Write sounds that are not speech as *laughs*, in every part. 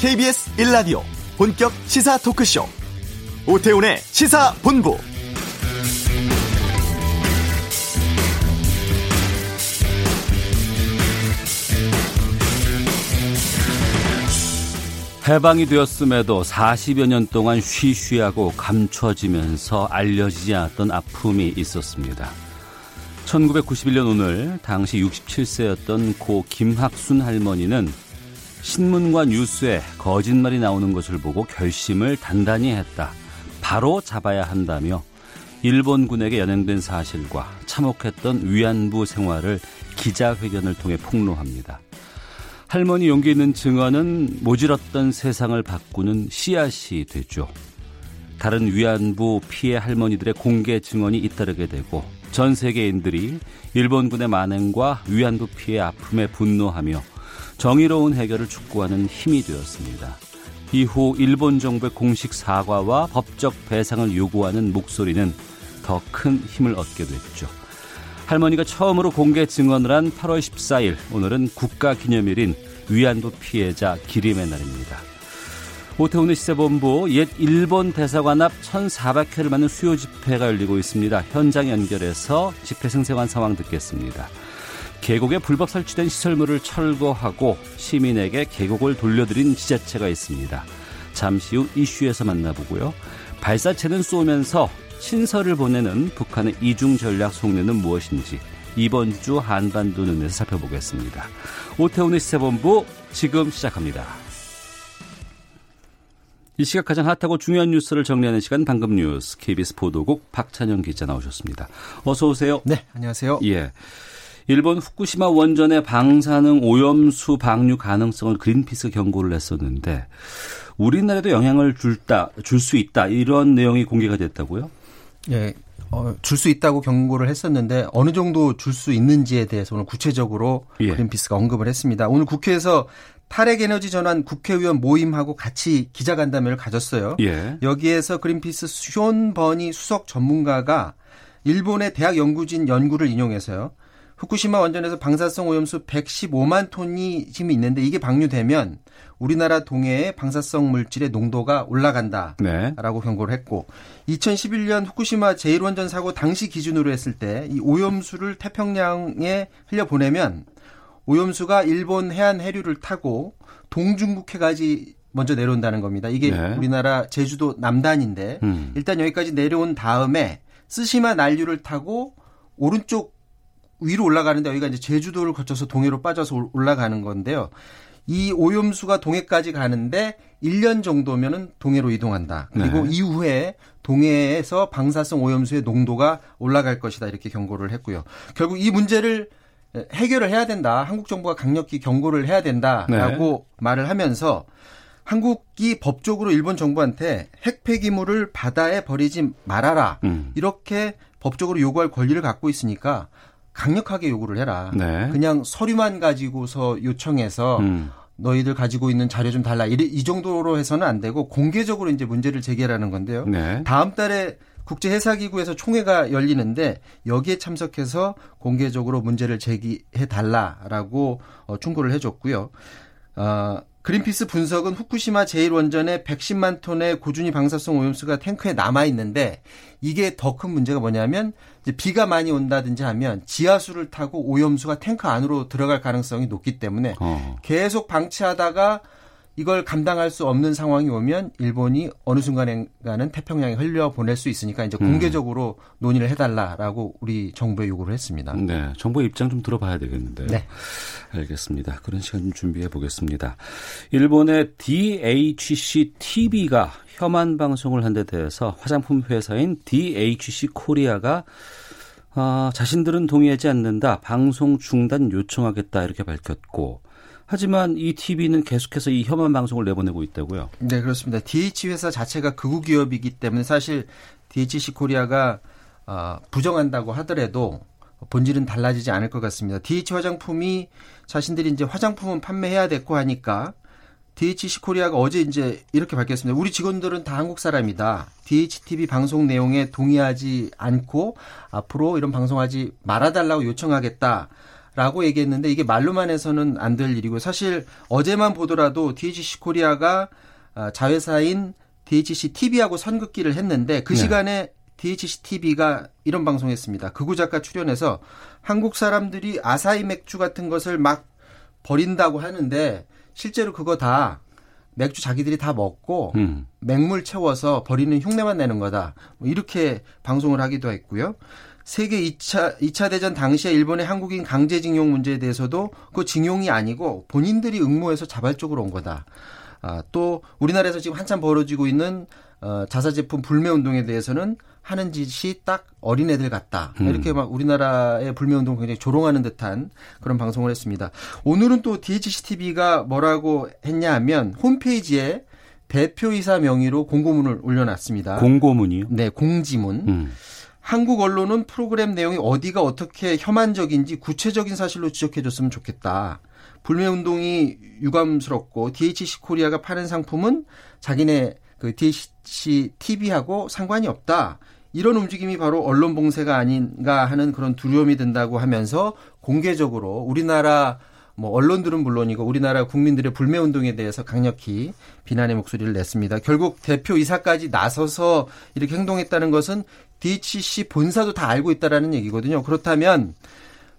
KBS 1라디오 본격 시사 토크쇼 오태훈의 시사본부 해방이 되었음에도 40여 년 동안 쉬쉬하고 감춰지면서 알려지지 않았던 아픔이 있었습니다. 1991년 오늘 당시 67세였던 고 김학순 할머니는 신문과 뉴스에 거짓말이 나오는 것을 보고 결심을 단단히 했다. 바로 잡아야 한다며 일본군에게 연행된 사실과 참혹했던 위안부 생활을 기자회견을 통해 폭로합니다. 할머니 용기 있는 증언은 모질었던 세상을 바꾸는 씨앗이 되죠. 다른 위안부 피해 할머니들의 공개 증언이 잇따르게 되고 전 세계인들이 일본군의 만행과 위안부 피해 아픔에 분노하며 정의로운 해결을 촉구하는 힘이 되었습니다. 이후 일본 정부의 공식 사과와 법적 배상을 요구하는 목소리는 더 큰 힘을 얻게 됐죠. 할머니가 처음으로 공개 증언을 한 8월 14일 오늘은 국가기념일인 위안부 피해자 기림의 날입니다. 오태훈의 시세본부 옛 일본 대사관 앞 1,400회를 맞는 수요 집회가 열리고 있습니다. 현장 연결해서 집회 생생한 상황 듣겠습니다. 계곡에 불법 설치된 시설물을 철거하고 시민에게 계곡을 돌려드린 지자체가 있습니다. 잠시 후 이슈에서 만나보고요. 발사체는 쏘면서 신설을 보내는 북한의 이중 전략 속내는 무엇인지 이번 주 한반도 눈에서 살펴보겠습니다. 오태훈의 시세본부 지금 시작합니다. 이 시각 가장 핫하고 중요한 뉴스를 정리하는 시간 방금 뉴스 KBS 보도국 박찬영 기자 나오셨습니다. 어서 오세요. 네, 안녕하세요. 예. 일본 후쿠시마 원전의 방사능 오염수 방류 가능성을 그린피스 경고를 했었는데 우리나라에도 영향을 줄다 줄 수 있다 이런 내용이 공개가 됐다고요? 예. 어, 줄 수 있다고 경고를 했었는데 어느 정도 줄 수 있는지에 대해서 오늘 구체적으로 예. 그린피스가 언급을 했습니다. 오늘 국회에서 탈핵 에너지 전환 국회의원 모임하고 같이 기자간담회를 가졌어요. 예. 여기에서 그린피스 쇼 버니 수석 전문가가 일본의 대학 연구진 연구를 인용해서요. 후쿠시마 원전에서 방사성 오염수 115만 톤이 지금 있는데 이게 방류되면 우리나라 동해의 방사성 물질의 농도가 올라간다라고 네. 경고를 했고 2011년 후쿠시마 제1원전 사고 당시 기준으로 했을 때 이 오염수를 태평양에 흘려 보내면 오염수가 일본 해안 해류를 타고 동중국해까지 먼저 내려온다는 겁니다. 이게 네. 우리나라 제주도 남단인데 음. 일단 여기까지 내려온 다음에 쓰시마 난류를 타고 오른쪽 위로 올라가는데 여기가 이제 제주도를 거쳐서 동해로 빠져서 올라가는 건데요. 이 오염수가 동해까지 가는데 1년 정도면은 동해로 이동한다. 그리고 네. 이후에 동해에서 방사성 오염수의 농도가 올라갈 것이다. 이렇게 경고를 했고요. 결국 이 문제를 해결을 해야 된다. 한국 정부가 강력히 경고를 해야 된다라고 네. 말을 하면서 한국이 법적으로 일본 정부한테 핵 폐기물을 바다에 버리지 말아라. 음. 이렇게 법적으로 요구할 권리를 갖고 있으니까 강력하게 요구를 해라. 네. 그냥 서류만 가지고서 요청해서 음. 너희들 가지고 있는 자료 좀 달라. 이, 정도로 해서는 안 되고 공개적으로 이제 문제를 제기하라는 건데요. 네. 다음 달에 국제해사기구에서 총회가 열리는데 여기에 참석해서 공개적으로 문제를 제기해 달라라고 어, 충고를 해줬고요. 어, 그린피스 분석은 후쿠시마 제1원전에 110만 톤의 고준위 방사성 오염수가 탱크에 남아 있는데 이게 더 큰 문제가 뭐냐면 이제 비가 많이 온다든지 하면 지하수를 타고 오염수가 탱크 안으로 들어갈 가능성이 높기 때문에 어. 계속 방치하다가 이걸 감당할 수 없는 상황이 오면 일본이 어느 순간에가는 태평양에 흘려 보낼 수 있으니까 이제 음. 공개적으로 음. 논의를 해달라라고 우리 정부에 요구를 했습니다. 네, 정부 입장 좀 들어봐야 되겠는데요. 네, 알겠습니다. 그런 시간 좀 준비해 보겠습니다. 일본의 DHC TV가 혐한 방송을 한 데 대해서 화장품 회사인 DHC 코리아가 아, 자신들은 동의하지 않는다. 방송 중단 요청하겠다. 이렇게 밝혔고 하지만 이 TV는 계속해서 이 혐한 방송을 내보내고 있다고요? 네, 그렇습니다. DH 회사 자체가 극우 기업이기 때문에 사실 DHC 코리아가 어, 부정한다고 하더라도 본질은 달라지지 않을 것 같습니다. DH 화장품이 자신들이 이제 화장품은 판매해야 됐고 하니까 DHC 코리아가 어제 이제 이렇게 밝혔습니다. 우리 직원들은 다 한국 사람이다. DHTV 방송 내용에 동의하지 않고 앞으로 이런 방송하지 말아달라고 요청하겠다. 라고 얘기했는데 이게 말로만 해서는 안 될 일이고 사실 어제만 보더라도 DHC 코리아가 아, 자회사인 DHC TV하고 선긋기를 했는데 그 네. 시간에 DHC TV가 이런 방송했습니다. 극우 작가 출연해서 한국 사람들이 아사히 맥주 같은 것을 막 버린다고 하는데 실제로 그거 다 맥주 자기들이 다 먹고 음. 맹물 채워서 버리는 흉내만 내는 거다. 뭐 이렇게 방송을 하기도 했고요. 세계 2차 2차 대전 당시에 일본의 한국인 강제징용 문제에 대해서도 그 징용이 아니고 본인들이 응모해서 자발적으로 온 거다. 아, 또 우리나라에서 지금 한참 벌어지고 있는 어, 자사제품 불매 운동에 대해서는 하는 짓이 딱 어린애들 같다. 음. 이렇게 막 우리나라의 불매 운동을 굉장히 조롱하는 듯한 그런 방송을 했습니다. 오늘은 또 DHC TV가 뭐라고 했냐 하면 홈페이지에 대표이사 명의로 공고문을 올려놨습니다. 공고문이요? 네, 공지문. 음. 한국 언론은 프로그램 내용이 어디가 어떻게 혐한적인지 구체적인 사실로 지적해줬으면 좋겠다. 불매운동이 유감스럽고 DHC 코리아가 파는 상품은 자기네 그 DHC TV하고 상관이 없다. 이런 움직임이 바로 언론 봉쇄가 아닌가 하는 그런 두려움이 든다고 하면서 공개적으로 우리나라 뭐 언론들은 물론이고 우리나라 국민들의 불매 운동에 대해서 강력히 비난의 목소리를 냈습니다. 결국 대표 이사까지 나서서 이렇게 행동했다는 것은 DHC 본사도 다 알고 있다라는 얘기거든요. 그렇다면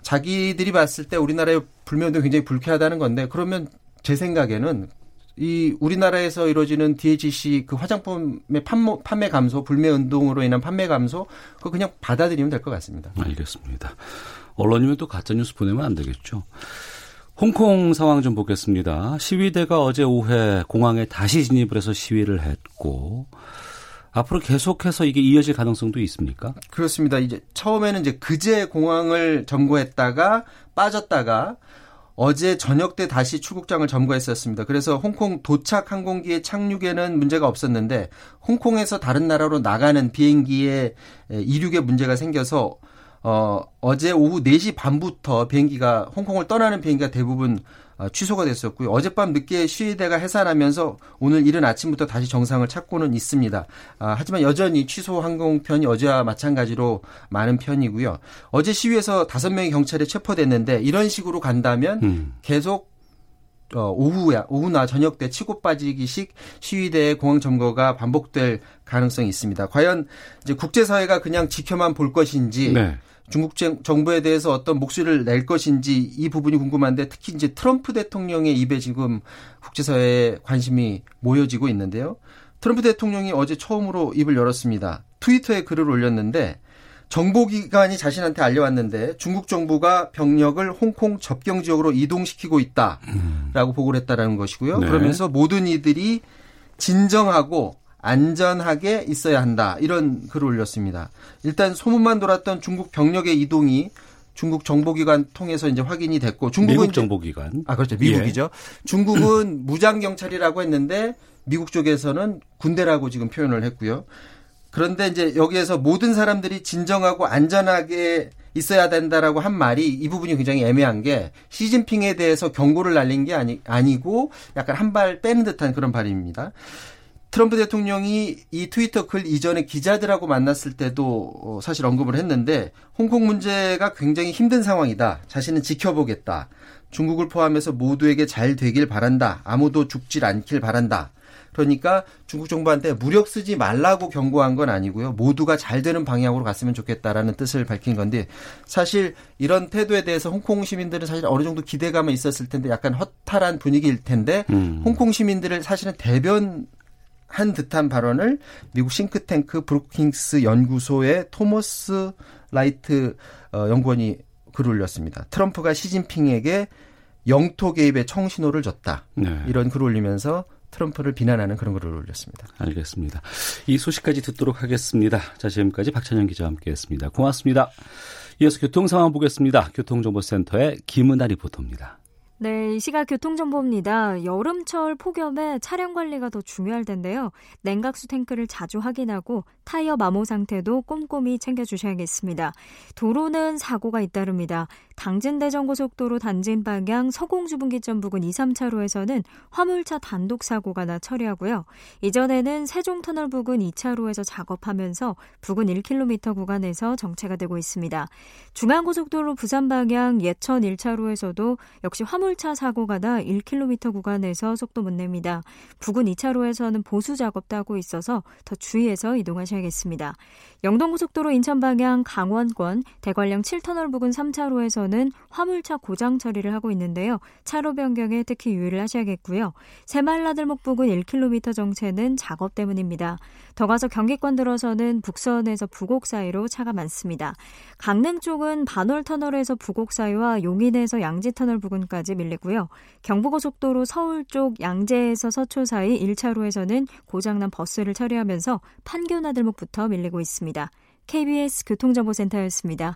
자기들이 봤을 때 우리나라의 불매 운동 굉장히 불쾌하다는 건데 그러면 제 생각에는 이 우리나라에서 이루어지는 DHC 그 화장품의 판매, 판매 감소, 불매 운동으로 인한 판매 감소 그거 그냥 받아들이면 될 것 같습니다. 알겠습니다. 언론이면 또 가짜 뉴스 보내면 안 되겠죠. 홍콩 상황 좀 보겠습니다. 시위대가 어제 오후에 공항에 다시 진입을 해서 시위를 했고 앞으로 계속해서 이게 이어질 가능성도 있습니까? 그렇습니다. 이제 처음에는 이제 그제 공항을 점거했다가 빠졌다가 어제 저녁 때 다시 출국장을 점거했었습니다. 그래서 홍콩 도착 항공기의 착륙에는 문제가 없었는데 홍콩에서 다른 나라로 나가는 비행기에 이륙에 문제가 생겨서 어, 어제 오후 4시 반부터 비행기가 홍콩을 떠나는 비행기가 대부분 어, 취소가 됐었고요. 어젯밤 늦게 시위대가 해산하면서 오늘 이른 아침부터 다시 정상을 찾고는 있습니다. 아, 하지만 여전히 취소 항공편이 어제와 마찬가지로 많은 편이고요. 어제 시위에서 다섯 명의 경찰에 체포됐는데 이런 식으로 간다면 음. 계속 어, 오후야, 오후나 저녁 때 치고 빠지기식 시위대의 공항 점거가 반복될 가능성이 있습니다. 과연 이제 국제사회가 그냥 지켜만 볼 것인지 네. 중국 정부에 대해서 어떤 목소리를 낼 것인지 이 부분이 궁금한데 특히 이제 트럼프 대통령의 입에 지금 국제사회에 관심이 모여지고 있는데요. 트럼프 대통령이 어제 처음으로 입을 열었습니다. 트위터에 글을 올렸는데 정보기관이 자신한테 알려왔는데 중국 정부가 병력을 홍콩 접경 지역으로 이동시키고 있다라고 음. 보고를 했다라는 것이고요. 네. 그러면서 모든 이들이 진정하고 안전하게 있어야 한다. 이런 글을 올렸습니다. 일단 소문만 돌았던 중국 병력의 이동이 중국 정보기관 통해서 이제 확인이 됐고 중국은 미국 정보기관 아 그렇죠 미국이죠. 예. 중국은 *clears throat* 무장 경찰이라고 했는데 미국 쪽에서는 군대라고 지금 표현을 했고요. 그런데 이제 여기에서 모든 사람들이 진정하고 안전하게 있어야 된다라고 한 말이 이 부분이 굉장히 애매한 게 시진핑에 대해서 경고를 날린 게 아니, 아니고 약간 한 발 빼는 듯한 그런 발입니다. 트럼프 대통령이 이 트위터 글 이전에 기자들하고 만났을 때도 어, 사실 언급을 했는데 홍콩 문제가 굉장히 힘든 상황이다. 자신은 지켜보겠다. 중국을 포함해서 모두에게 잘 되길 바란다. 아무도 죽질 않길 바란다. 그러니까 중국 정부한테 무력 쓰지 말라고 경고한 건 아니고요. 모두가 잘 되는 방향으로 갔으면 좋겠다라는 뜻을 밝힌 건데 사실 이런 태도에 대해서 홍콩 시민들은 사실 어느 정도 기대감은 있었을 텐데 약간 허탈한 분위기일 텐데 음. 홍콩 시민들을 사실은 대변 한 듯한 발언을 미국 싱크탱크 브루킹스 연구소의 토머스 라이트 어, 연구원이 글을 올렸습니다. 트럼프가 시진핑에게 영토 개입의 청신호를 줬다. 네. 이런 글을 올리면서 트럼프를 비난하는 그런 글을 올렸습니다. 알겠습니다. 이 소식까지 듣도록 하겠습니다. 자, 지금까지 박찬영 기자와 함께했습니다. 고맙습니다. 이어서 교통 상황 보겠습니다. 교통정보센터의 김은아 리포터입니다. 네, 이 시각 교통정보입니다. 여름철 폭염에 차량 관리가 더 중요할 텐데요. 냉각수 탱크를 자주 확인하고 타이어 마모 상태도 꼼꼼히 챙겨주셔야겠습니다. 도로는 사고가 잇따릅니다. 당진대전고속도로 단진 방향 서공주분기점 부근 2, 3차로에서는 화물차 단독 사고가 나 처리하고요. 이전에는 세종터널 부근 2차로에서 작업하면서 부근 1km 구간에서 정체가 되고 있습니다. 중앙고속도로 부산 방향 예천 1차로에서도 역시 화물 화물차 사고가 나 1km 구간에서 속도 못 냅니다. 부근 2차로에서는 보수 작업도 하고 있어서 더 주의해서 이동하셔야겠습니다. 영동고속도로 인천 방향 강원권 대관령 7터널 부근 3차로에서는 화물차 고장 처리를 하고 있는데요. 차로 변경에 특히 유의를 하셔야겠고요. 새말라들목 부근 1km 정체는 작업 때문입니다. 더 가서 경기권 들어서는 북선에서 부곡 사이로 차가 많습니다. 강릉 쪽은 반월 터널에서 부곡 사이와 용인에서 양지 터널 부근까지 밀리고요. 경부고속도로 서울 쪽 양재에서 서초 사이 1차로에서는 고장난 버스를 처리하면서 판교나들목부터 밀리고 있습니다. KBS 교통정보센터였습니다.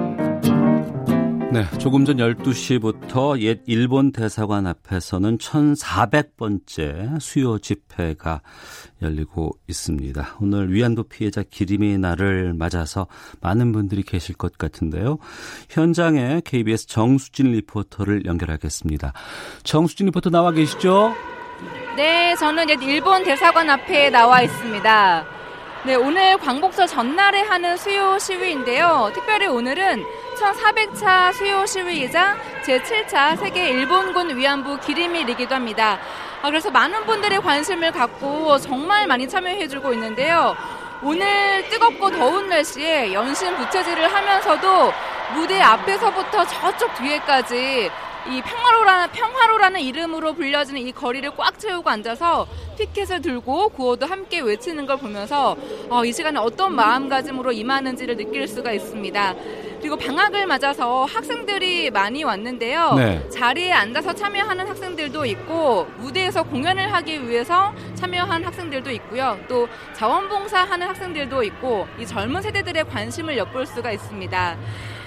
네, 조금 전 12시부터 옛 일본 대사관 앞에서는 1400번째 수요 집회가 열리고 있습니다. 오늘 위안부 피해자 기림의 날을 맞아서 많은 분들이 계실 것 같은데요. 현장에 KBS 정수진 리포터를 연결하겠습니다. 정수진 리포터 나와 계시죠? 네, 저는 옛 일본 대사관 앞에 나와 있습니다. 네, 오늘 광복절 전날에 하는 수요 시위인데요. 특별히 오늘은 1400차 수요 시위이자 제7차 세계 일본군 위안부 기림일이기도 합니다. 아, 그래서 많은 분들의 관심을 갖고 정말 많이 참여해주고 있는데요. 오늘 뜨겁고 더운 날씨에 연신 부채질을 하면서도 무대 앞에서부터 저쪽 뒤에까지 이 평화로라는, 평화로라는 이름으로 불려지는 이 거리를 꽉 채우고 앉아서 피켓을 들고 구호도 함께 외치는 걸 보면서 어, 이 시간에 어떤 마음가짐으로 임하는지를 느낄 수가 있습니다. 그리고 방학을 맞아서 학생들이 많이 왔는데요. 네. 자리에 앉아서 참여하는 학생들도 있고 무대에서 공연을 하기 위해서 참여한 학생들도 있고요. 또 자원봉사하는 학생들도 있고 이 젊은 세대들의 관심을 엿볼 수가 있습니다.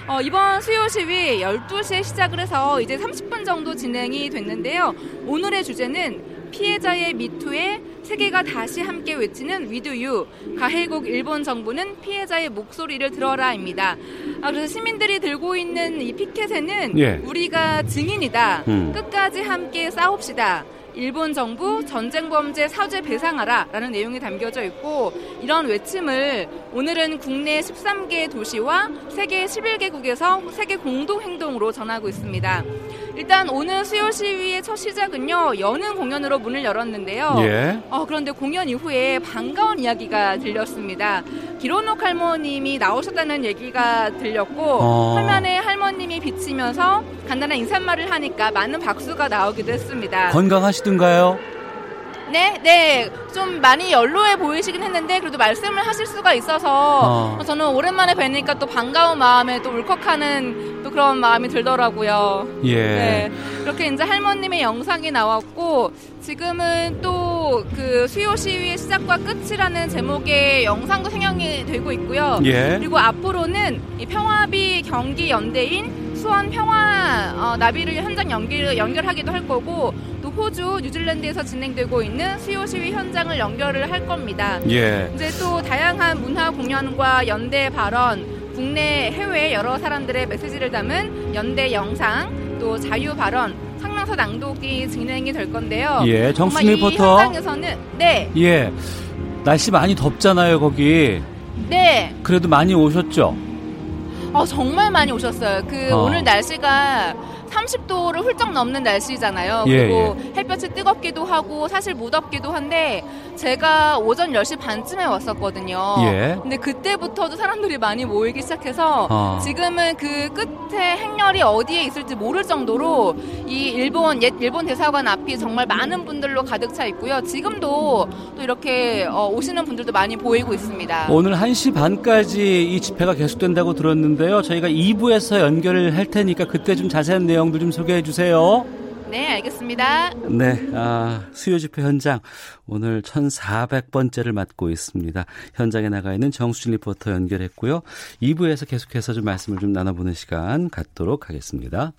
어, 이번 수요 시위 12시에 시작을 해서 이제 30분 정도 진행이 됐는데요. 오늘의 주제는 피해자의 미투에 세계가 다시 함께 외치는 위드유 가해국 일본 정부는 피해자의 목소리를 들어라입니다. 아, 그래서 시민들이 들고 있는 이 피켓에는 예. 우리가 증인이다. 음. 끝까지 함께 싸웁시다. 일본 정부 전쟁 범죄 사죄 배상하라라는 내용이 담겨져 있고 이런 외침을 오늘은 국내 13개 도시와 세계 11개국에서 세계 공동 행동으로 전하고 있습니다. 일단 오늘 수요 시위의 첫 시작은요 여는 공연으로 문을 열었는데요. 예. 어, 그런데 공연 이후에 반가운 이야기가 들렸습니다. 기로노 할머님이 나오셨다는 얘기가 들렸고 어. 화면에 할머님이 비치면서 간단한 인사말을 하니까 많은 박수가 나오기도 했습니다. 건강하시던가요? 네, 네. 좀 많이 연로해 보이시긴 했는데 그래도 말씀을 하실 수가 있어서 어. 저는 오랜만에 뵈니까 또 반가운 마음에 또 울컥하는 또 그런 마음이 들더라고요. 예. 네. 그렇게 이제 할머님의 영상이 나왔고 지금은 또 그 수요 시위의 시작과 끝이라는 제목의 영상도 생성이 되고 있고요. 예. 그리고 앞으로는 이 평화비 경기 연대인 수원 평화 어, 나비를 현장 연결, 연결하기도 할 거고 또 호주, 뉴질랜드에서 진행되고 있는 수요 시위 현장을 연결을 할 겁니다. 예. 이제 또 다양한 문화 공연과 연대 발언, 국내 해외 여러 사람들의 메시지를 담은 연대 영상, 또 자유 발언, 상명서 낭독이 진행이 될 건데요. 예, 정순 리포터. 현장에서는 네. 예. 날씨 많이 덥잖아요, 거기. 네. 그래도 많이 오셨죠? 어, 정말 많이 오셨어요. 그 어. 오늘 날씨가 30도를 훌쩍 넘는 날씨잖아요. 예, 그리고 예. 햇볕이 뜨겁기도 하고 사실 무덥기도 한데 제가 오전 10시 반쯤에 왔었거든요. 예. 근데 그때부터도 사람들이 많이 모이기 시작해서 어. 지금은 그 끝에 행렬이 어디에 있을지 모를 정도로 이 일본 옛 일본 대사관 앞이 정말 많은 분들로 가득 차 있고요. 지금도 또 이렇게 어, 오시는 분들도 많이 보이고 있습니다. 오늘 1시 반까지 이 집회가 계속된다고 들었는데요. 저희가 2부에서 연결을 할 테니까 그때 좀 자세한 내용 들 좀 소개해 주세요. 네, 알겠습니다. 네, 아, 수요 집회 현장 오늘 1,400번째를 맞고 있습니다. 현장에 나가 있는 정수진 리포터 연결했고요. 2부에서 계속해서 좀 말씀을 좀 나눠보는 시간 갖도록 하겠습니다.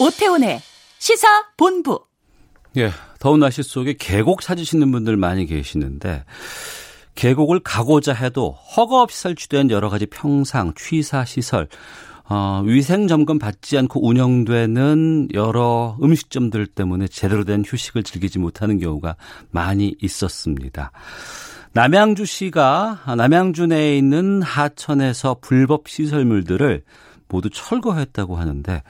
오태훈의 시사 본부. 예, 더운 날씨 속에 계곡 찾으시는 분들 많이 계시는데 계곡을 가고자 해도 허가 없이 설치된 여러 가지 평상, 취사 시설, 어, 위생 점검 받지 않고 운영되는 여러 음식점들 때문에 제대로 된 휴식을 즐기지 못하는 경우가 많이 있었습니다. 남양주시가 남양주 내에 있는 하천에서 불법 시설물들을 모두 철거했다고 하는데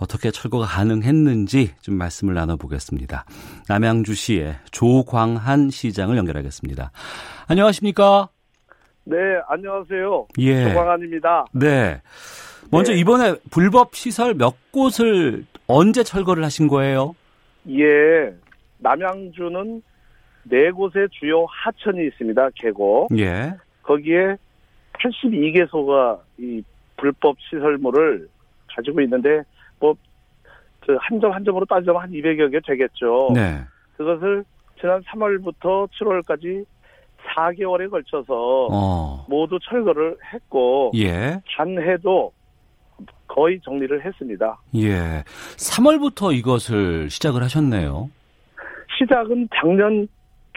어떻게 철거가 가능했는지 좀 말씀을 나눠보겠습니다. 남양주시의 조광한 시장을 연결하겠습니다. 안녕하십니까? 네, 안녕하세요. 예. 조광한입니다. 네. 먼저 네. 이번에 불법 시설 몇 곳을 언제 철거를 하신 거예요? 예. 남양주는 네 곳의 주요 하천이 있습니다. 계곡. 예. 거기에 82개소가 이 불법 시설물을 가지고 있는데 뭐한 점한 점으로 따지자면 한 200여 개 되겠죠. 네. 그것을 지난 3월부터 7월까지 4개월에 걸쳐서 어. 모두 철거를 했고 예. 단해도 거의 정리를 했습니다. 예. 3월부터 이것을 시작을 하셨네요. 시작은 작년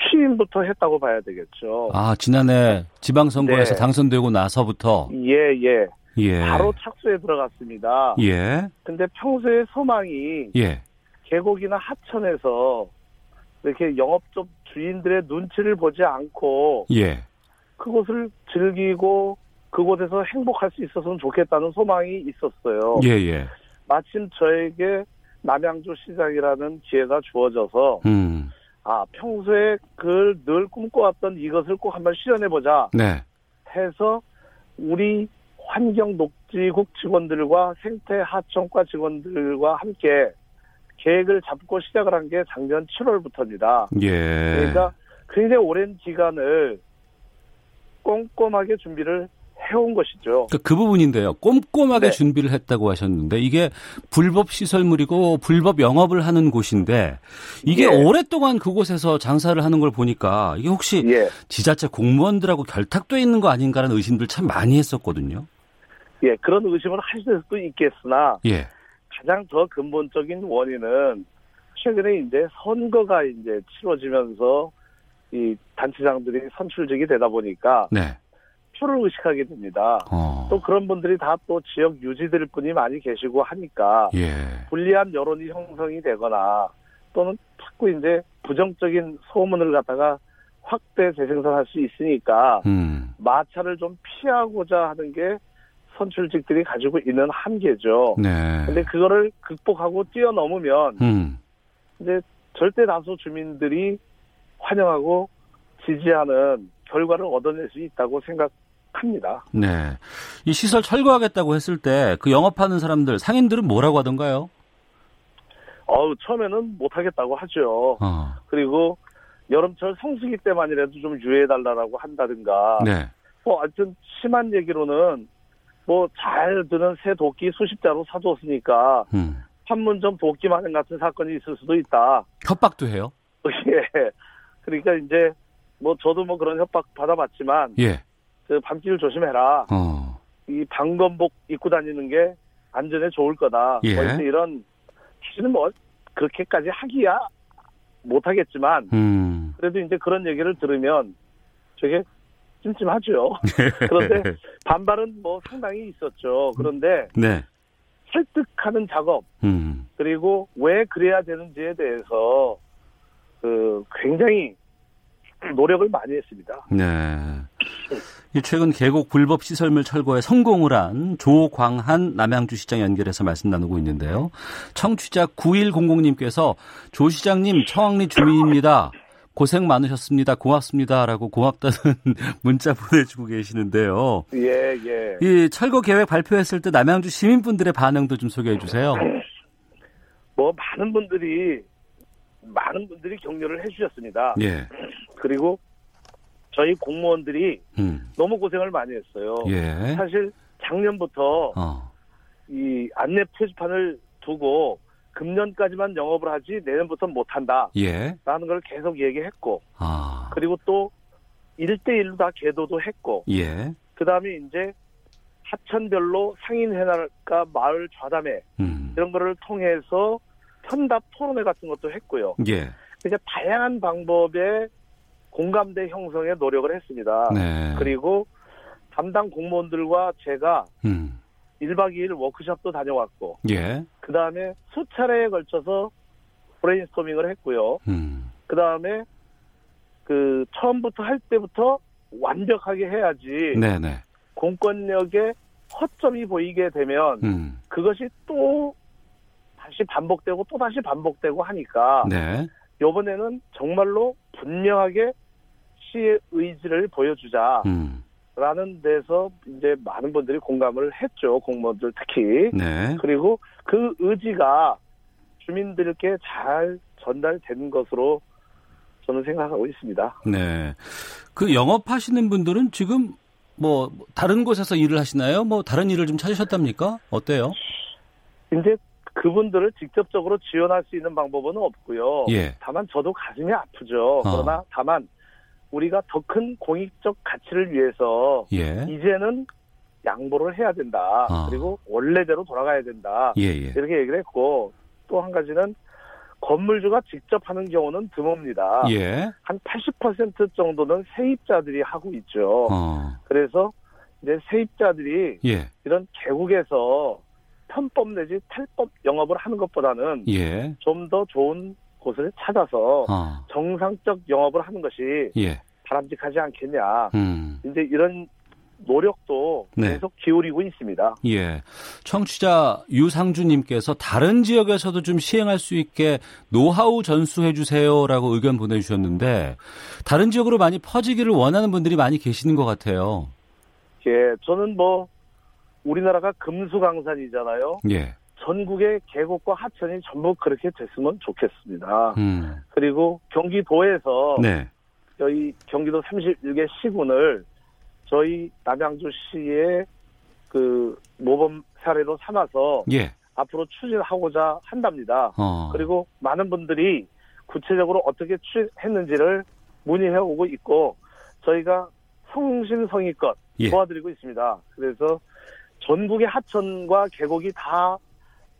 취임부터 했다고 봐야 되겠죠. 아, 지난해 지방선거에서 네. 당선되고 나서부터? 예, 예. 예. 바로 착수에 들어갔습니다. 예. 근데 평소에 소망이 예. 계곡이나 하천에서 이렇게 영업점 주인들의 눈치를 보지 않고 예. 그곳을 즐기고 그곳에서 행복할 수 있었으면 좋겠다는 소망이 있었어요. 예, 예. 마침 저에게 남양주 시장이라는 기회가 주어져서 음. 아 평소에 그늘 꿈꿔왔던 이것을 꼭 한번 실현해 보자 네. 해서 우리 환경 녹지국 직원들과 생태 하청과 직원들과 함께 계획을 잡고 시작을 한 게 작년 7월부터입니다. 예. 그러니까 굉장히 오랜 기간을 꼼꼼하게 준비를 해온 것이죠. 그러니까 그 부분인데요. 꼼꼼하게 네. 준비를 했다고 하셨는데 이게 불법 시설물이고 불법 영업을 하는 곳인데 이게 예. 오랫동안 그곳에서 장사를 하는 걸 보니까 이게 혹시 예. 지자체 공무원들하고 결탁돼 있는 거 아닌가라는 의심들 참 많이 했었거든요. 예, 그런 의심을 하실 수도 있겠으나 예. 가장 더 근본적인 원인은 최근에 이제 선거가 이제 치러지면서 이 단체장들이 선출직이 되다 보니까 네. 표를 의식하게 됩니다. 어. 또 그런 분들이 다 또 지역 유지들 분이 많이 계시고 하니까 예. 불리한 여론이 형성이 되거나 또는 자꾸 이제 부정적인 소문을 갖다가 확대 재생산할 수 있으니까 음. 마찰을 좀 피하고자 하는 게 선출직들이 가지고 있는 한계죠. 네. 근데 그거를 극복하고 뛰어넘으면 음. 이제 절대 다수 주민들이 환영하고 지지하는 결과를 얻어낼 수 있다고 생각합니다. 네. 이 시설 철거하겠다고 했을 때 그 영업하는 사람들 상인들은 뭐라고 하던가요? 어우 처음에는 못하겠다고 하죠. 어. 그리고 여름철 성수기 때만이라도 좀 유예해달라고 한다든가. 네. 뭐 하여튼 심한 얘기로는 뭐 잘 드는 새 도끼 수십 자로 사줬으니까 음. 판문점 도끼 마련 같은 사건이 있을 수도 있다. 협박도 해요? *laughs* 예. 그러니까 이제 뭐 저도 뭐 그런 협박 받아봤지만 예. 그 밤길 조심해라. 어. 이 방검복 입고 다니는 게 안전에 좋을 거다. 예. 뭐 이런 사실은 뭐 그렇게까지 하기야 못하겠지만 음. 그래도 이제 그런 얘기를 들으면 저게 찜찜하죠. *laughs* 그런데 반발은 뭐 상당히 있었죠. 그런데 네. 설득하는 작업 음. 그리고 왜 그래야 되는지에 대해서 그 굉장히 노력을 많이 했습니다. 네. 최근 계곡 불법 시설물 철거에 성공을 한 조광한 남양주 시장 연결해서 말씀 나누고 있는데요. 청취자 9100님께서 조 시장님 청왕리 주민입니다. 고생 많으셨습니다. 고맙습니다라고 고맙다는 *laughs* 문자 보내주고 계시는데요. 예, 예. 이 철거 계획 발표했을 때 남양주 시민분들의 반응도 좀 소개해 주세요. *laughs* 뭐 많은 분들이 많은 분들이 격려를 해주셨습니다. 예. 그리고 저희 공무원들이 음. 너무 고생을 많이 했어요. 예. 사실 작년부터 어. 이 안내 표지판을 두고 금년까지만 영업을 하지 내년부터 못한다. 예. 라는 걸 계속 얘기했고. 아. 그리고 또 1대1로 다 계도도 했고. 예. 그 다음에 이제 하천별로 상인 회날과 마을 좌담회 음. 이런 거를 통해서 편답 토론회 같은 것도 했고요. 예. 그러니까 다양한 방법의 공감대 형성에 노력을 했습니다. 네. 그리고 담당 공무원들과 제가 음. 1박 2일 워크숍도 다녀왔고, 예. 그 다음에 수차례에 걸쳐서 브레인스토밍을 했고요. 음. 그 다음에 그 처음부터 할 때부터 완벽하게 해야지. 네네. 공권력에 허점이 보이게 되면 음. 그것이 또 다시 반복되고 또 다시 반복되고 하니까 네. 이번에는 정말로 분명하게 시의 의지를 보여주자. 음. 라는 데서 이제 많은 분들이 공감을 했죠. 공무원들 특히. 네. 그리고 그 의지가 주민들께 잘 전달된 것으로 저는 생각하고 있습니다. 네. 그 영업하시는 분들은 지금 뭐 다른 곳에서 일을 하시나요? 뭐 다른 일을 좀 찾으셨답니까? 어때요? 이제 그분들을 직접적으로 지원할 수 있는 방법은 없고요. 예. 다만 저도 가슴이 아프죠. 어. 그러나 다만 우리가 더 큰 공익적 가치를 위해서 예. 이제는 양보를 해야 된다. 어. 그리고 원래대로 돌아가야 된다. 예, 예. 이렇게 얘기를 했고 또 한 가지는 건물주가 직접 하는 경우는 드뭅니다. 예. 한80% 정도는 세입자들이 하고 있죠. 어. 그래서 이제 세입자들이 예. 이런 계곡에서 편법 내지 탈법 영업을 하는 것보다는 예. 좀더 좋은 곳을 찾아서 어. 정상적 영업을 하는 것이 예. 바람직하지 않겠냐. 음. 이제 이런 노력도 네. 계속 기울이고 있습니다. 예. 청취자 유상주님께서 다른 지역에서도 좀 시행할 수 있게 노하우 전수해 주세요라고 의견 보내주셨는데 다른 지역으로 많이 퍼지기를 원하는 분들이 많이 계시는 것 같아요. 예, 저는 뭐 우리나라가 금수강산이잖아요. 예. 전국의 계곡과 하천이 전부 그렇게 됐으면 좋겠습니다. 음. 그리고 경기도에서 네. 저희 경기도 31개 시군을 저희 남양주시의 그 모범 사례로 삼아서 예. 앞으로 추진하고자 한답니다. 어. 그리고 많은 분들이 구체적으로 어떻게 추진했는지를 문의해 오고 있고 저희가 성심성의껏 예. 도와드리고 있습니다. 그래서 전국의 하천과 계곡이 다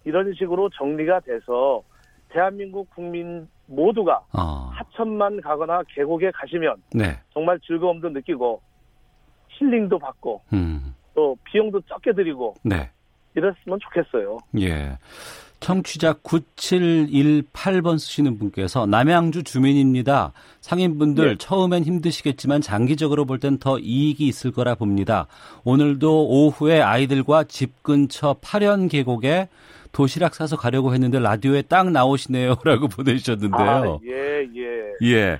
이런 식으로 정리가 돼서 대한민국 국민 모두가 어. 하천만 가거나 계곡에 가시면 네. 정말 즐거움도 느끼고 힐링도 받고 음. 또 비용도 적게 들이고 네. 이랬으면 좋겠어요. 예. 청취자 9718번 쓰시는 분께서 남양주 주민입니다. 상인분들 네. 처음엔 힘드시겠지만 장기적으로 볼 땐 더 이익이 있을 거라 봅니다. 오늘도 오후에 아이들과 집 근처 파련 계곡에 도시락 사서 가려고 했는데 라디오에 딱 나오시네요라고 *laughs* 보내주셨는데요. 아, 예, 예. 예.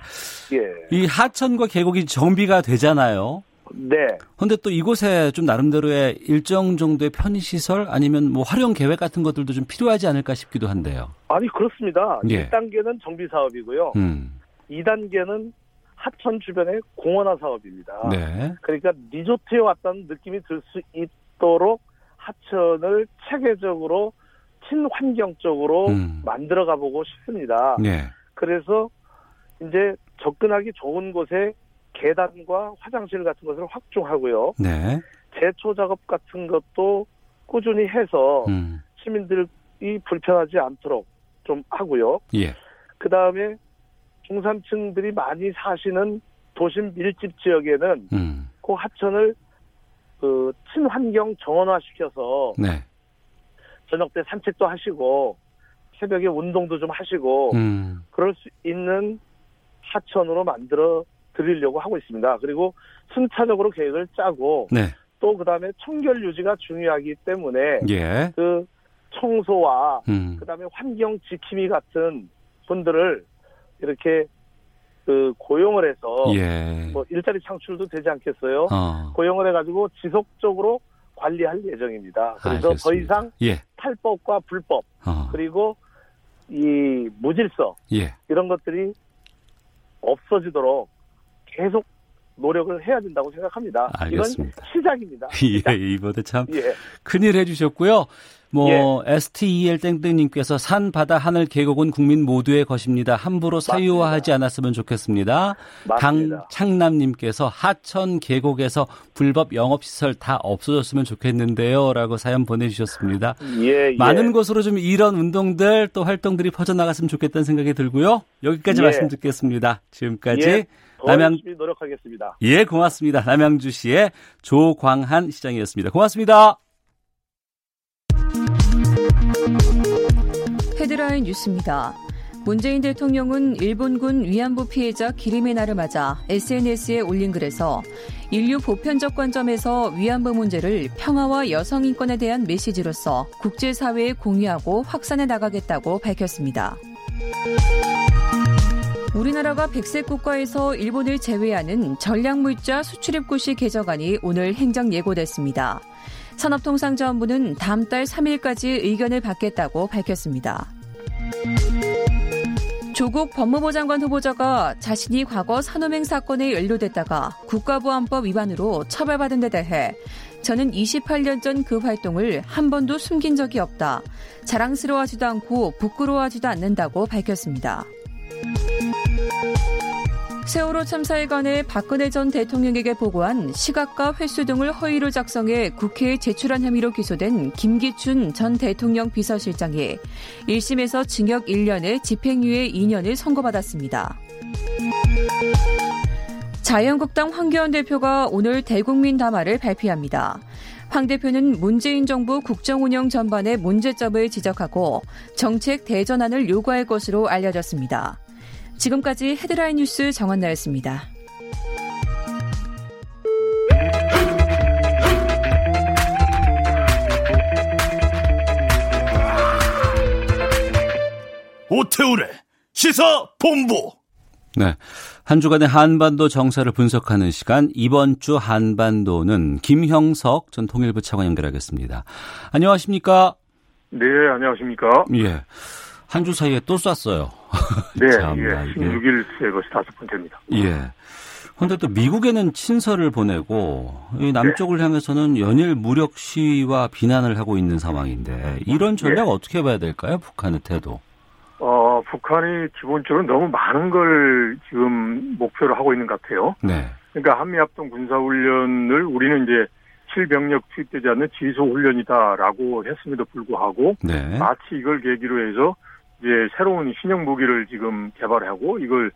예. 이 하천과 계곡이 정비가 되잖아요. 네. 근데 또 이곳에 좀 나름대로의 일정 정도의 편의시설 아니면 뭐 활용 계획 같은 것들도 좀 필요하지 않을까 싶기도 한데요. 아니, 그렇습니다. 예. 1단계는 정비 사업이고요. 음. 2단계는 하천 주변의 공원화 사업입니다. 네. 그러니까 리조트에 왔다는 느낌이 들 수 있도록 하천을 체계적으로 친환경적으로 음. 만들어 가보고 싶습니다. 네. 그래서 이제 접근하기 좋은 곳에 계단과 화장실 같은 것을 확충하고요. 네. 제초 작업 같은 것도 꾸준히 해서 음. 시민들이 불편하지 않도록 좀 하고요. 예. 그 다음에 중산층들이 많이 사시는 도심 밀집 지역에는 음. 그 하천을 그 친환경 정원화시켜서 네. 저녁 때 산책도 하시고 새벽에 운동도 좀 하시고 음. 그럴 수 있는 하천으로 만들어 드리려고 하고 있습니다. 그리고 순차적으로 계획을 짜고 네. 또 그다음에 청결 유지가 중요하기 때문에 예. 그 청소와 음. 그다음에 환경 지킴이 같은 분들을 이렇게 그 고용을 해서 예. 뭐 일자리 창출도 되지 않겠어요? 어. 고용을 해가지고 지속적으로 관리할 예정입니다. 그래서 알겠습니다. 더 이상 예. 탈법과 불법 어. 그리고 이 무질서 예. 이런 것들이 없어지도록 계속 노력을 해야 된다고 생각합니다. 알겠습니다. 이건 시작입니다. *laughs* 예, 이번에 참 예. 큰일 해주셨고요. 뭐 예. STEL 땡땡님께서 산 바다 하늘 계곡은 국민 모두의 것입니다. 함부로 사유화하지 않았으면 좋겠습니다. 맞습니다. 강창남님께서 하천 계곡에서 불법 영업 시설 다 없어졌으면 좋겠는데요라고 사연 보내주셨습니다. 예, 예. 많은 곳으로 좀 이런 운동들 또 활동들이 퍼져나갔으면 좋겠다는 생각이 들고요. 여기까지 예. 말씀 듣겠습니다. 지금까지 예. 남양 노력하겠습니다. 예, 고맙습니다. 남양주시의 조광한 시장이었습니다. 고맙습니다. 헤드라인 뉴스입니다. 문재인 대통령은 일본군 위안부 피해자 기림의 날을 맞아 SNS에 올린 글에서 인류 보편적 관점에서 위안부 문제를 평화와 여성 인권에 대한 메시지로서 국제사회에 공유하고 확산해 나가겠다고 밝혔습니다. 우리나라가 백색 국가에서 일본을 제외하는 전략물자 수출입고시 개정안이 오늘 행정 예고됐습니다. 산업통상자원부는 다음 달 3일까지 의견을 받겠다고 밝혔습니다. 조국 법무부 장관 후보자가 자신이 과거 산호맹 사건에 연루됐다가 국가보안법 위반으로 처벌받은 데 대해 저는 28년 전 그 활동을 한 번도 숨긴 적이 없다. 자랑스러워하지도 않고 부끄러워하지도 않는다고 밝혔습니다. 세월호 참사에 관해 박근혜 전 대통령에게 보고한 시각과 횟수 등을 허위로 작성해 국회에 제출한 혐의로 기소된 김기춘 전 대통령 비서실장이 1심에서 징역 1년에 집행유예 2년을 선고받았습니다. 자유한국당 황교안 대표가 오늘 대국민 담화를 발표합니다. 황 대표는 문재인 정부 국정 운영 전반의 문제점을 지적하고 정책 대전환을 요구할 것으로 알려졌습니다. 지금까지 헤드라인 뉴스 정한나였습니다. 오태우래 시사 본부. 네. 한 주간의 한반도 정세를 분석하는 시간 이번 주 한반도는 김형석 전 통일부 차관 연결하겠습니다. 안녕하십니까? 네, 안녕하십니까? 예. 한 주 사이에 또 쐈어요. *laughs* 네, 예. 16일째 것이 다섯 번째입니다. 예. 그런데 또 미국에는 친서를 보내고 이 남쪽을 네. 향해서는 연일 무력 시위와 비난을 하고 있는 상황인데 이런 전략 네. 어떻게 봐야 될까요? 북한의 태도. 어, 북한이 기본적으로 너무 많은 걸 지금 목표로 하고 있는 것 같아요. 네. 그러니까 한미합동 군사훈련을 우리는 이제 실병력 투입되지 않는 지소훈련이다라고 했음에도 불구하고 네. 마치 이걸 계기로 해서 이제 새로운 신형 무기를 지금 개발하고 이걸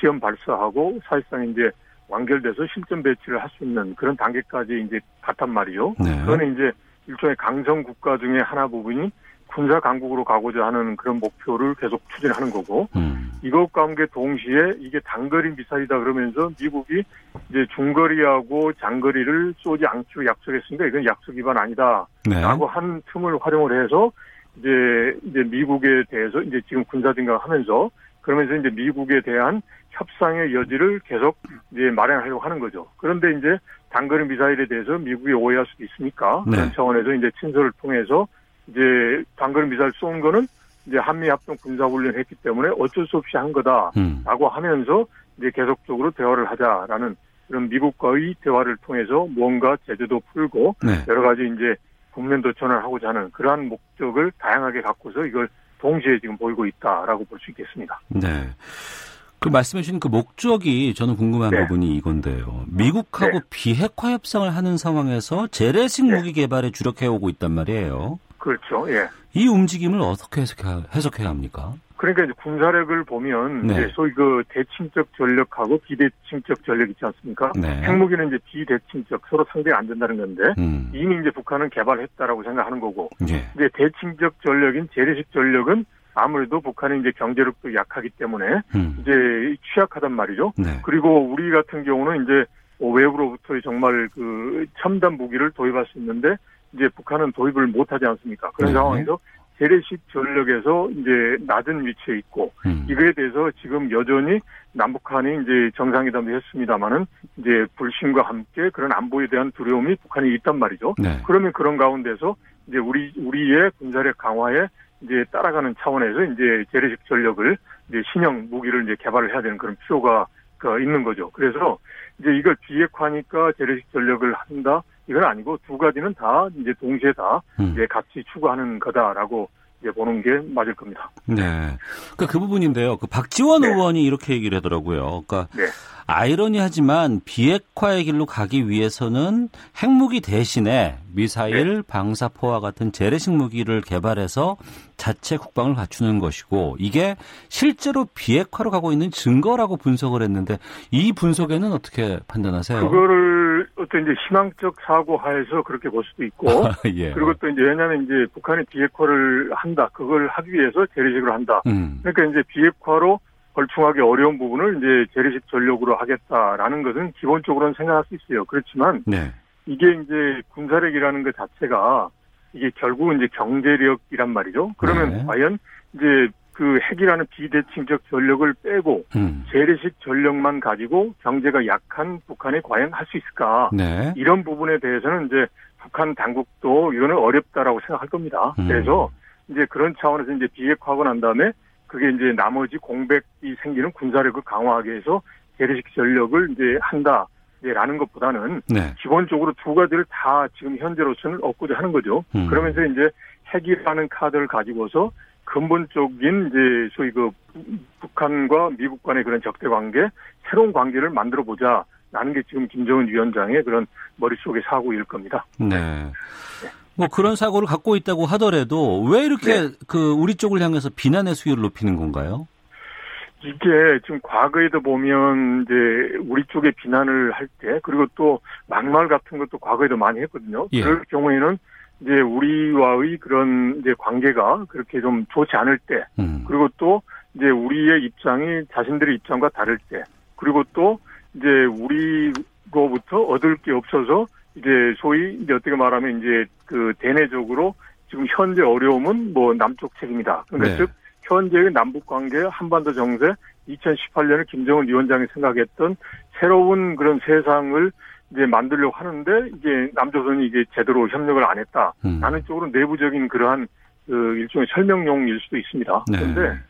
시험 발사하고 사실상 이제 완결돼서 실전 배치를 할 수 있는 그런 단계까지 이제 갔단 말이죠. 네. 그거는 이제 일종의 강성 국가 중에 하나 부분이 군사 강국으로 가고자 하는 그런 목표를 계속 추진하는 거고 음. 이것과 함께 동시에 이게 단거리 미사일이다 그러면서 미국이 이제 중거리하고 장거리를 쏘지 않기로 약속했습니다. 이건 약속 위반 아니다라고 네. 한 틈을 활용을 해서 이제 이제 미국에 대해서 이제 지금 군사 증강하면서 그러면서 이제 미국에 대한 협상의 여지를 계속 이제 마련하려고 하는 거죠. 그런데 이제 단거리 미사일에 대해서 미국이 오해할 수도 있으니까 네. 그런 차원에서 이제 친서를 통해서 이제 단거리 미사일 쏜 거는 이제 한미 합동 군사 훈련 했기 때문에 어쩔 수 없이 한 거다라고 음. 하면서 이제 계속적으로 대화를 하자라는 그런 미국과의 대화를 통해서 무언가 제재도 풀고 네. 여러 가지 이제 국면 도천을 하고자 하는 그러한 목적을 다양하게 갖고서 이걸 동시에 지금 보이고 있다라고 볼 수 있겠습니다. 네. 그 말씀해 주신 그 목적이 저는 궁금한 네. 부분이 이건데요. 미국하고 네. 비핵화 협상을 하는 상황에서 재래식 네. 무기 개발에 주력해 오고 있단 말이에요. 그렇죠. 예. 이 움직임을 어떻게 해석해야, 해석해야 합니까? 그러니까 이제 군사력을 보면 네. 이제 소위 그 대칭적 전력하고 비대칭적 전력 있지 않습니까? 네. 핵무기는 이제 비대칭적 서로 상대가 안 된다는 건데 음. 이미 이제 북한은 개발했다라고 생각하는 거고 예. 이제 대칭적 전력인 재래식 전력은 아무래도 북한이 이제 경제력도 약하기 때문에 음. 이제 취약하단 말이죠. 네. 그리고 우리 같은 경우는 이제 외부로부터 정말 그 첨단 무기를 도입할 수 있는데 이제 북한은 도입을 못하지 않습니까? 그런 네. 상황에서 재래식 전력에서 이제 낮은 위치에 있고 음. 이거에 대해서 지금 여전히 남북한이 이제 정상회담도 했습니다마는 이제 불신과 함께 그런 안보에 대한 두려움이 북한이 있단 말이죠. 네. 그러면 그런 가운데서 이제 우리 우리의 군사력 강화에 이제 따라가는 차원에서 이제 재래식 전력을 이제 신형 무기를 이제 개발을 해야 되는 그런 필요가 그 있는 거죠. 그래서 이제 이걸 비핵화니까 재래식 전력을 한다 이건 아니고 두 가지는 다 이제 동시에 다 음. 이제 같이 추구하는 거다라고 이제 보는 게 맞을 겁니다. 네. 그러니까 그 부분인데요. 그 박지원 네. 의원이 이렇게 얘기를 하더라고요. 그러니까 네. 아이러니하지만 비핵화의 길로 가기 위해서는 핵무기 대신에 미사일, 네. 방사포와 같은 재래식 무기를 개발해서 자체 국방을 갖추는 것이고 이게 실제로 비핵화로 가고 있는 증거라고 분석을 했는데 이 분석에는 어떻게 판단하세요? 그거를 어떤 이제 희망적 사고 하에서 그렇게 볼 수도 있고 *laughs* 예. 그리고 또 이제 왜냐하면 이제 북한이 비핵화를 한다 그걸 하기 위해서 재래식으로 한다. 음. 그러니까 이제 비핵화로 벌충하기 어려운 부분을 이제 재래식 전력으로 하겠다라는 것은 기본적으로는 생각할 수 있어요. 그렇지만 네. 이게 이제 군사력이라는 것 자체가 이게 결국은 이제 경제력이란 말이죠. 그러면 네. 과연 이제 그 핵이라는 비대칭적 전력을 빼고 음. 재래식 전력만 가지고 경제가 약한 북한이 과연 할 수 있을까? 네. 이런 부분에 대해서는 이제 북한 당국도 이거는 어렵다라고 생각할 겁니다. 음. 그래서 이제 그런 차원에서 이제 비핵화하고 난 다음에 그게 이제 나머지 공백이 생기는 군사력을 강화하기 위해서 재래식 전력을 이제 한다. 라는 것보다는 네. 기본적으로 두 가지를 다 지금 현재로서는 얻고자 하는 거죠. 음. 그러면서 이제 핵이라는 카드를 가지고서 근본적인 이제 소위 그 북한과 미국 간의 그런 적대 관계, 새로운 관계를 만들어 보자 라는 게 지금 김정은 위원장의 그런 머릿속의 사고일 겁니다. 네. 네. 뭐 그런 사고를 갖고 있다고 하더라도 왜 이렇게 네. 그 우리 쪽을 향해서 비난의 수위를 높이는 건가요? 이게 지금 과거에도 보면 이제 우리 쪽에 비난을 할 때 그리고 또 막말 같은 것도 과거에도 많이 했거든요. 예. 그럴 경우에는 이제 우리와의 그런 이제 관계가 그렇게 좀 좋지 않을 때 음. 그리고 또 이제 우리의 입장이 자신들의 입장과 다를 때 그리고 또 이제 우리로부터 얻을 게 없어서 이제 소위 이제 어떻게 말하면 이제 그 대내적으로 지금 현재 어려움은 뭐 남쪽 책임이다. 그러니까 네. 즉 현재의 남북 관계 한반도 정세 2018년에 김정은 위원장이 생각했던 새로운 그런 세상을 이제 만들려고 하는데 이게 남조선이 이게 제대로 협력을 안 했다. 음. 라는 쪽으로 내부적인 그러한 그 일종의 설명용일 수도 있습니다. 네. 그런데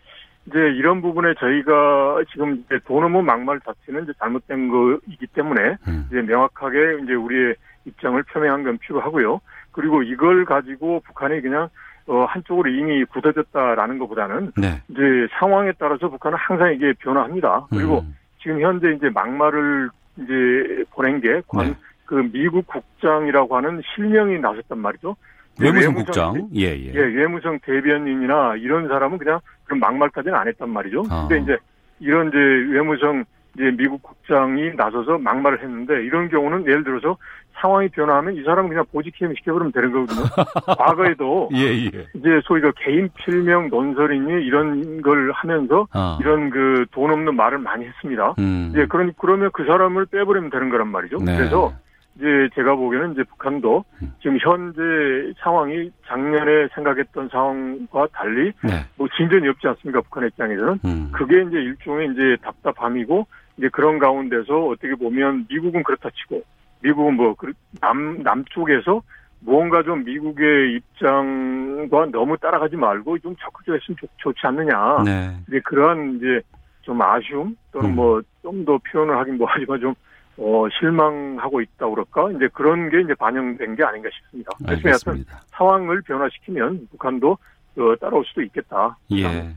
이제 이런 부분에 저희가 지금 이제 돈어무 막말 자체는 이제 잘못된 거이기 때문에 음. 이제 명확하게 이제 우리의 입장을 표명한 건 필요하고요. 그리고 이걸 가지고 북한이 그냥 어, 한쪽으로 이미 굳어졌다라는 것보다는 네. 이제 상황에 따라서 북한은 항상 이게 변화합니다. 그리고 음. 지금 현재 이제 막말을 이제 보낸 게 관, 네. 그 미국 국장이라고 하는 실명이 나섰단 말이죠. 외무성 국장, 예, 예. 예, 외무성 대변인이나 이런 사람은 그냥 그런 막말까지는 안 했단 말이죠. 아. 근데 이제 이런 이제 외무성 이제 미국 국장이 나서서 막말을 했는데 이런 경우는 예를 들어서 상황이 변화하면 이 사람은 그냥 보직해임 시켜버리면 되는 거거든요. *laughs* 과거에도 예, 예. 이제 소위 그 개인 필명 논설이니 이런 걸 하면서 아. 이런 그 돈 없는 말을 많이 했습니다. 음. 이제 그런 그러면 그 사람을 빼버리면 되는 거란 말이죠. 네. 그래서 이제 제가 보기에는 이제 북한도 음. 지금 현재 상황이 작년에 생각했던 상황과 달리 네. 뭐 진전이 없지 않습니까? 북한 입장에서는 음. 그게 이제 일종의 이제 답답함이고 이제 그런 가운데서 어떻게 보면 미국은 그렇다 치고 미국은 뭐 남 남쪽에서 무언가 좀 미국의 입장과 너무 따라가지 말고 좀 적극적으로 했으면 좋, 지 않느냐. 네. 이제 그러한 이제 좀 아쉬움 또는 음. 뭐좀 더 표현을 하긴 뭐 하지만 좀 어, 실망하고 있다 그럴까? 이제 그런 게 이제 반영된 게 아닌가 싶습니다. 그래서 상황을 변화시키면 북한도 어, 따라올 수도 있겠다. 예.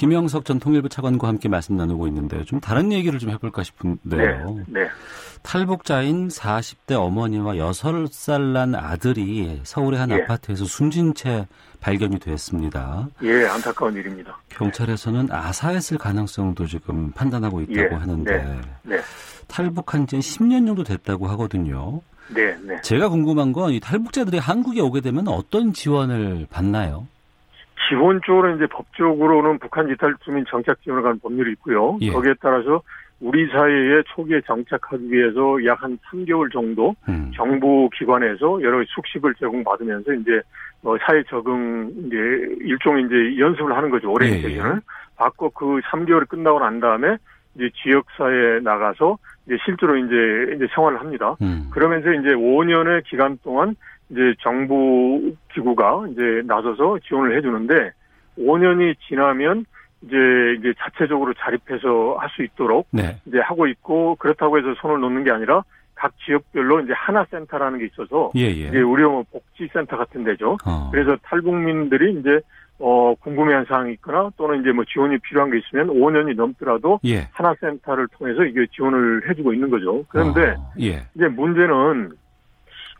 네. 김영석 전 통일부 차관과 함께 말씀 나누고 있는데요. 좀 다른 얘기를 좀 해볼까 싶은데요. 네. 네. 탈북자인 40대 어머니와 6살 난 아들이 서울의 한 예. 아파트에서 숨진 채 발견이 됐습니다. 예, 안타까운 일입니다. 경찰에서는 아사했을 가능성도 지금 판단하고 있다고 예. 하는데 네. 네. 탈북한 지 10년 정도 됐다고 하거든요. 네, 네. 제가 궁금한 건 이 탈북자들이 한국에 오게 되면 어떤 지원을 받나요? 기본적으로 이제 법적으로는 북한 이탈 주민 정착 지원을 가는 법률이 있고요. 예. 거기에 따라서 우리 사회에 초기에 정착하기 위해서 약 한 3개월 정도 음. 정부 기관에서 여러 숙식을 제공받으면서 이제 뭐 사회 적응 이제 일종의 이제 연습을 하는 거죠. 오리엔테이션을 예, 예. 받고 그 3개월이 끝나고 난 다음에 이제 지역 사회에 나가서 이제 실제로 이제 이제 생활을 합니다. 음. 그러면서 이제 5년의 기간 동안 이제 정부 기구가 이제 나서서 지원을 해주는데 5년이 지나면 이제 이제 자체적으로 자립해서 할 수 있도록 네. 이제 하고 있고 그렇다고 해서 손을 놓는 게 아니라 각 지역별로 이제 하나 센터라는 게 있어서 예, 예. 이제 우리 뭐 복지센터 같은 데죠. 어. 그래서 탈북민들이 이제 어 궁금해한 사항이 있거나 또는 이제 뭐 지원이 필요한 게 있으면 5년이 넘더라도 예. 하나 센터를 통해서 이게 지원을 해주고 있는 거죠. 그런데 어. 예. 이제 문제는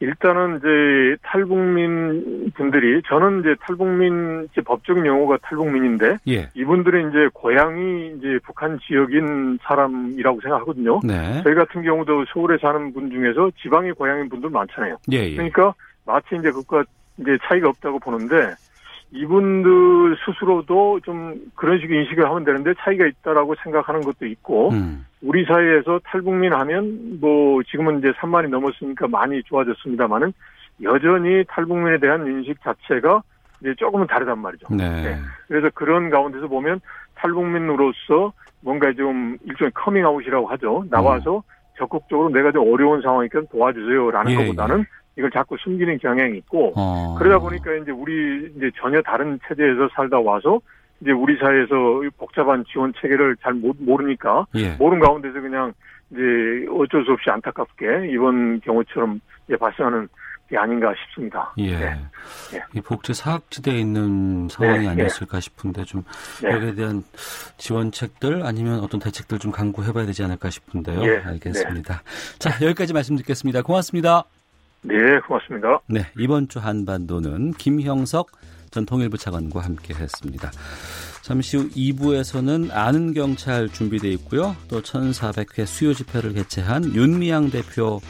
일단은 이제 탈북민 분들이 저는 이제 탈북민 이제 법적인 용어가 탈북민인데 예. 이분들은 이제 고향이 이제 북한 지역인 사람이라고 생각하거든요. 네. 저희 같은 경우도 서울에 사는 분 중에서 지방의 고향인 분들 많잖아요. 예, 예. 그러니까 마치 이제 그것과 이제 차이가 없다고 보는데 이분들 스스로도 좀 그런 식의 인식을 하면 되는데 차이가 있다라고 생각하는 것도 있고 음. 우리 사회에서 탈북민 하면 뭐 지금은 이제 3만이 넘었으니까 많이 좋아졌습니다만은 여전히 탈북민에 대한 인식 자체가 이제 조금은 다르단 말이죠. 네. 네. 그래서 그런 가운데서 보면 탈북민으로서 뭔가 좀 일종의 커밍아웃이라고 하죠. 나와서 음. 적극적으로 내가 좀 어려운 상황이니까 도와주세요라는 예, 것보다는 예. 이걸 자꾸 숨기는 경향이 있고 어. 그러다 보니까 이제 우리 이제 전혀 다른 체제에서 살다 와서 이제 우리 사회에서 복잡한 지원 체계를 잘 모르니까 예. 모르는 가운데서 그냥 이제 어쩔 수 없이 안타깝게 이번 경우처럼 이제 발생하는 게 아닌가 싶습니다. 예. 네. 네. 복지 사각지대에 있는 상황이 네. 아니었을까 싶은데 좀 네. 여기에 대한 지원책들 아니면 어떤 대책들 좀 강구해봐야 되지 않을까 싶은데요. 예. 알겠습니다. 자 여기까지 말씀 듣겠습니다. 고맙습니다. 네, 고맙습니다. 네, 이번 주 한반도는 김형석 전 통일부 차관과 함께 했습니다. 잠시 후 2부에서는 아는 경찰 준비되어 있고요. 또 1400회 수요 집회를 개최한 윤미향 대표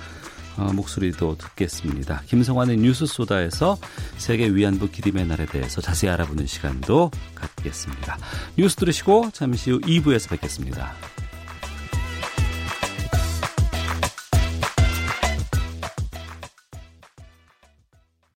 어, 목소리도 듣겠습니다. 김성환의 뉴스 소다에서 세계 위안부 기림의 날에 대해서 자세히 알아보는 시간도 갖겠습니다. 뉴스 들으시고 잠시 후 2부에서 뵙겠습니다.